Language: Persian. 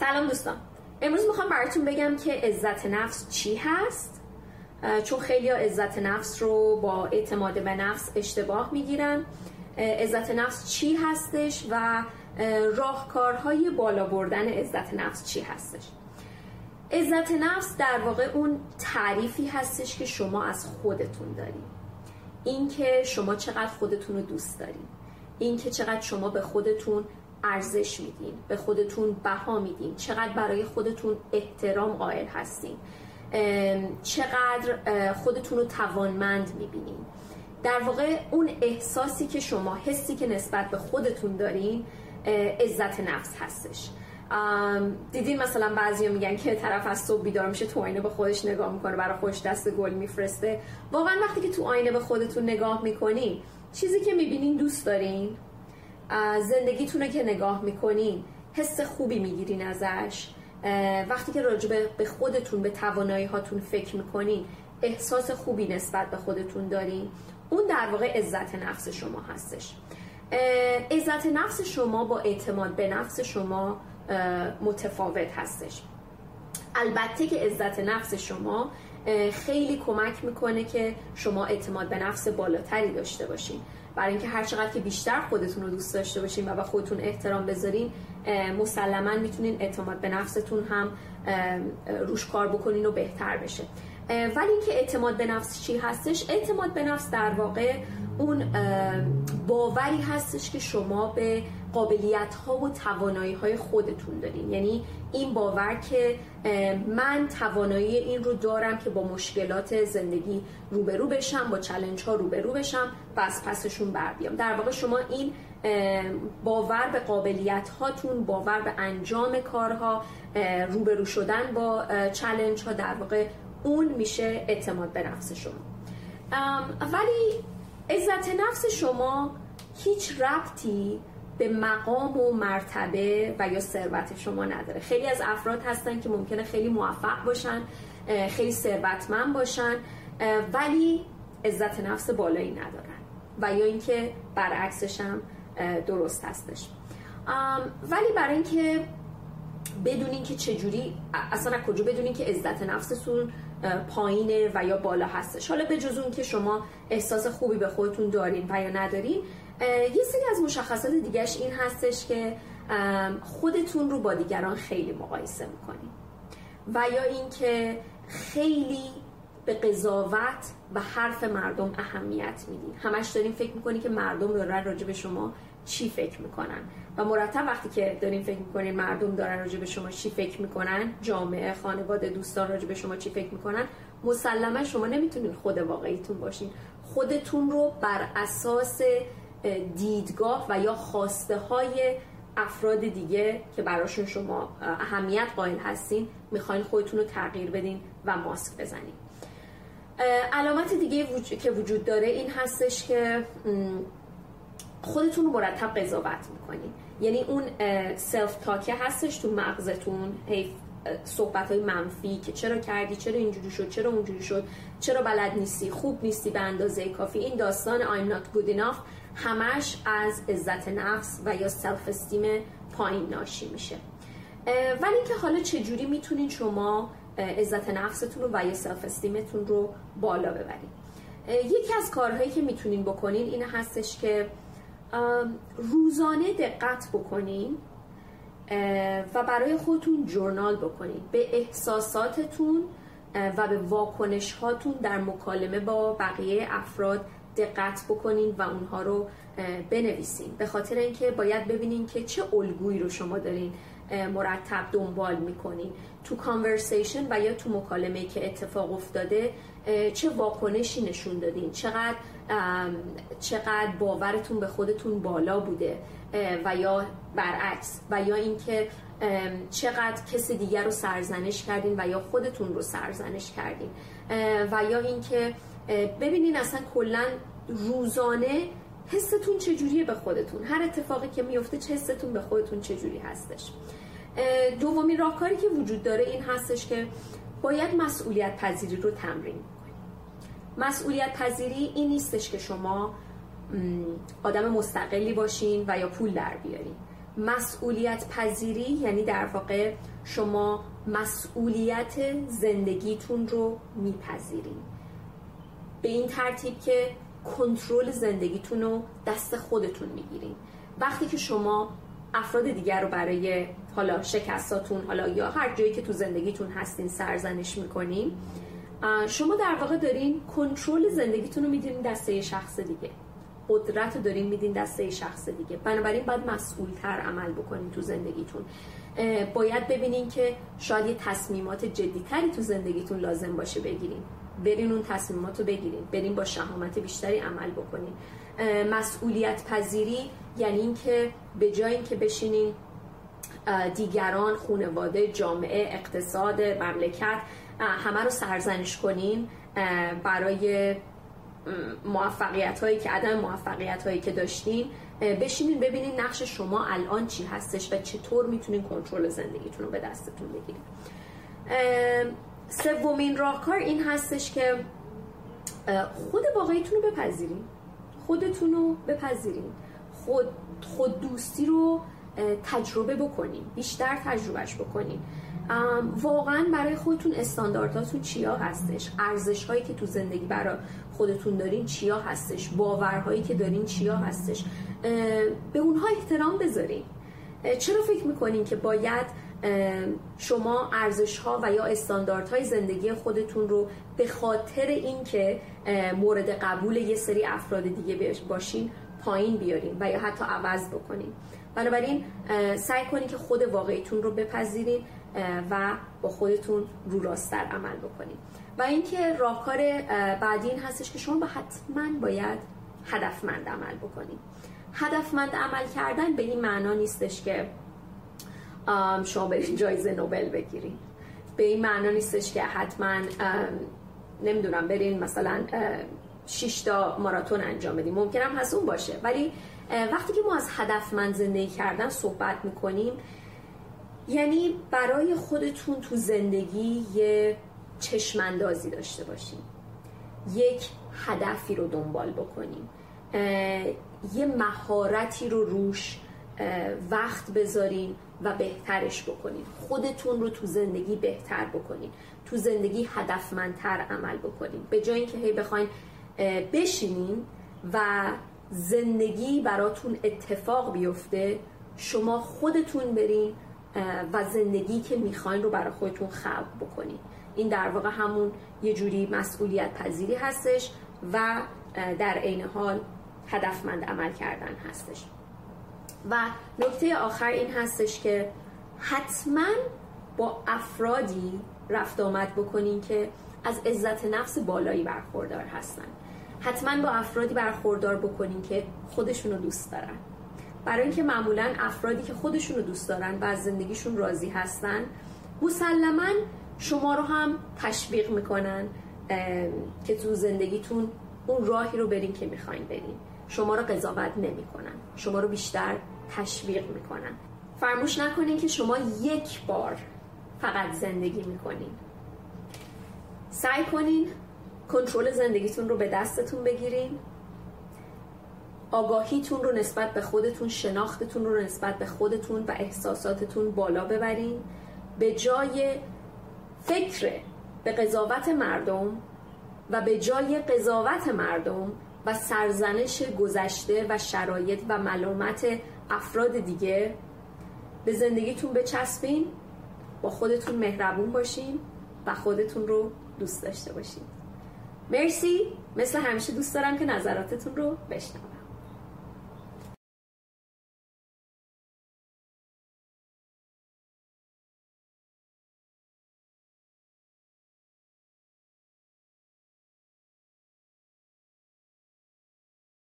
سلام دوستان. امروز می‌خوام براتون بگم که عزت نفس چی هست؟ چون خیلی ها عزت نفس رو با اعتماد به نفس اشتباه می‌گیرن. عزت نفس چی هستش و راهکارهای بالا بردن عزت نفس چی هستش؟ عزت نفس در واقع اون تعریفی هستش که شما از خودتون دارید اینکه شما چقدر خودتون رو دوست دارید اینکه چقدر شما به خودتون ارزش میدین به خودتون بها میدین. چقدر برای خودتون احترام قائل هستین. چقدر خودتون رو توانمند می‌بینین. در واقع اون احساسی که شما حسی که نسبت به خودتون دارین عزت نفس هستش. دیدین مثلا بعضیا میگن که طرف از صبح بیدار میشه تو آینه به خودش نگاه می‌کنه برای خودش دست گل میفرسته. واقعا وقتی که تو آینه به خودتون نگاه می‌کنین چیزی که می‌بینین دوست دارین. زندگیتون رو که نگاه می‌کنین حس خوبی می‌گیرین ازش. وقتی که راجع به خودتون به توانایی هاتون فکر می‌کنین احساس خوبی نسبت به خودتون دارین اون در واقع عزت نفس شما هستش. عزت نفس شما با اعتماد به نفس شما متفاوت هستش. البته که عزت نفس شما خیلی کمک می‌کنه که شما اعتماد به نفس بالاتری داشته باشین. برای اینکه هر چقدر که بیشتر خودتون رو دوست داشته باشین و به خودتون احترام بذارین مسلما می‌تونین اعتماد به نفستون هم روش کار بکنین و بهتر بشه. ولی اینکه اعتماد به نفس چی هستش؟ اعتماد به نفس در واقع اون باوری هستش که شما به قابلیت ها و توانایی های خودتون دارین. یعنی این باور که من توانایی این رو دارم که با مشکلات زندگی روبرو بشم با چلنج ها روبرو بشم و از پسشون بر بیام. در واقع شما این باور به قابلیت هاتون باور به انجام کارها روبرو شدن با چلنج ها در واقع اون میشه اعتماد به نفس شما. ولی عزت نفس شما هیچ ربطی به مقام و مرتبه و یا ثروت شما نداره. خیلی از افراد هستن که ممکنه خیلی موفق باشن خیلی ثروتمند باشن ولی عزت نفس بالایی ندارن و یا اینکه برعکسش هم درست هستش. ولی برای اینکه بدونین که چجوری اصلا کجا بدونین که عزت نفستون پایینه و یا بالا هستش. حالا به جز اون که شما احساس خوبی به خودتون دارین و یا ندارین یه سری از مشخصات دیگرش این هستش که خودتون رو با دیگران خیلی مقایسه می‌کنین و یا اینکه خیلی به قضاوت و حرف مردم اهمیت میدین همش دارین فکر می‌کنی که مردم دارن راجع به شما چی فکر می‌کنن. و مرتب وقتی که دارین فکر می‌کنین مردم دارن راجع به شما چی فکر می‌کنن جامعه خانواده دوستان راجع به شما چی فکر می‌کنن مسلما شما نمی‌تونین خود واقعیتون باشین. خودتون رو بر اساس دیدگاه و یا خواسته های افراد دیگه که براشون شما اهمیت قائل هستین می‌خواین خودتون رو تغییر بدین و ماسک بزنین. علامت دیگه که وجود داره این هستش که خودتون رو مرتب قضاوت می‌کنین. یعنی اون سلف تاکه هستش تو مغزتون هی صحبت های منفی که چرا کردی چرا اینجوری شد چرا اونجوری شد چرا بلد نیستی خوب نیستی به اندازه کافی این داستان I'm not good enough همش از عزت نفس و یا self esteem پایین ناشی میشه. ولی اینکه حالا چجوری می‌تونین شما عزت نفستون رو و یا self esteem تون رو بالا ببرید یکی از کارهایی که می‌تونین بکنین این هستش که روزانه دقت بکنین و برای خودتون جورنال بکنین. به احساساتتون و به واکنش هاتون در مکالمه با بقیه افراد دقت بکنین و اونها رو بنویسین. به خاطر اینکه باید ببینین که چه الگویی رو شما دارین مرتب دنبال می‌کنین. تو کانورسیشن و یا تو مکالمه که اتفاق افتاده چه واکنشی نشون دادین؟ چقدر چقدر باورتون به خودتون بالا بوده و یا برعکس؟ و یا اینکه چقدر کسی دیگر رو سرزنش کردین و یا خودتون رو سرزنش کردین؟ و یا اینکه ببینین اصلا کلا روزانه حستون چجوریه به خودتون؟ هر اتفاقی که میفته چه حستون به خودتون چجوری هستش؟ دومین راهکاری که وجود داره این هستش که باید مسئولیت پذیری رو تمرین کنید. مسئولیت پذیری این نیستش که شما آدم مستقلی باشین و یا پول در بیارین. مسئولیت پذیری یعنی در واقع شما مسئولیت زندگیتون رو میپذیرین. به این ترتیب که کنترل زندگیتون رو دست خودتون می‌گیرین. وقتی که شما افراد دیگر رو برای حالا شکستاتون حالا یا هر جایی که تو زندگیتون هستین سرزنش می‌کنین شما در واقع دارین کنترل زندگیتون رو میدین دسته شخص دیگه. قدرت دارین میدین دسته شخص دیگه. بنابراین باید مسئولتر عمل بکنین تو زندگیتون. باید ببینین که شاید تصمیمات جدیتری تو زندگیتون لازم باشه بگیرین. برین اون تصمیمات رو بگیرین. برین با شهامت بیشتری عمل بکنین. مسئولیت پذیری یعنی اینکه به جای اینکه بشینین دیگران خانواده جامعه اقتصاد مملکت همه رو سرزنش کنین برای موفقیت هایی که عدم موفقیت هایی که داشتین. بشینین ببینین نقش شما الان چی هستش و چطور می‌تونین کنترل زندگیتون رو به دستتون بگیرین. سومین راهکار این هستش که خود واقعیتون رو بپذیرین. خودتون رو بپذیرین. خود, خود دوستی رو تجربه بکنین. بیشتر تجربهش بکنین. واقعا برای خودتون استاندارداتون چیا هستش؟ ارزش هایی که تو زندگی برای خودتون دارین چیا هستش؟ باورهایی که دارین چیا هستش؟ به اونها احترام بذارین. چرا فکر می‌کنین که باید شما ارزش ها و یا استانداردهای زندگی خودتون رو به خاطر اینکه مورد قبول یه سری افراد دیگه باشین پایین بیارین و یا حتی عوض بکنین. بنابراین سعی کنین که خود واقعیتون رو بپذیرین و با خودتون رو راستر عمل بکنین. و اینکه راهکار بعدی این هستش که شما با حتما باید هدفمند عمل بکنین. هدفمند عمل کردن به این معنا نیستش که شما برین جایزه نوبل بگیرین. به این معنا نیستش که حتما نمی‌دونم برین مثلا 6 تا ماراتون انجام بدیم ممکنم هست اون باشه. ولی وقتی که ما از هدفمند زندگی کردن صحبت می‌کنیم یعنی برای خودتون تو زندگی یه چشماندازی داشته باشیم یک هدفی رو دنبال بکنیم یه مهارتی رو روش وقت بذارین. و بهترش بکنین. خودتون رو تو زندگی بهتر بکنین. تو زندگی هدفمندتر عمل بکنین. به جای اینکه هی بخواین بشینین و زندگی براتون اتفاق بیفته شما خودتون برین و زندگی که می‌خواین رو برای خودتون خلق بکنین. این در واقع همون یه جوری مسئولیت پذیری هستش و در عین حال هدفمند عمل کردن هستش. و نکته آخر این هستش که حتما با افرادی رفت آمد بکنین که از عزت نفس بالایی برخوردار هستن. حتما با افرادی برخوردار بکنین که خودشون رو دوست دارن. برای اینکه معمولا افرادی که خودشون رو دوست دارن و از زندگیشون راضی هستن مسلما شما رو هم تشویق می‌کنن که تو زندگیتون اون راهی رو برین که می‌خواین برین. شما رو قضاوت نمی‌کنن. شما رو بیشتر تشویق می‌کنن. فرموش نکنین که شما یک بار فقط زندگی می‌کنین. سعی کنین کنترل زندگیتون رو به دستتون بگیرین. آگاهیتون رو نسبت به خودتون شناختتون رو نسبت به خودتون و احساساتتون بالا ببرین. به جای فکر به قضاوت مردم و به جای قضاوت مردم و سرزنش گذشته و شرایط و ملامت افراد دیگه به زندگیتون بچسبین با خودتون مهربون باشین و خودتون رو دوست داشته باشین. مرسی. مثل همیشه دوست دارم که نظراتتون رو بشنوم.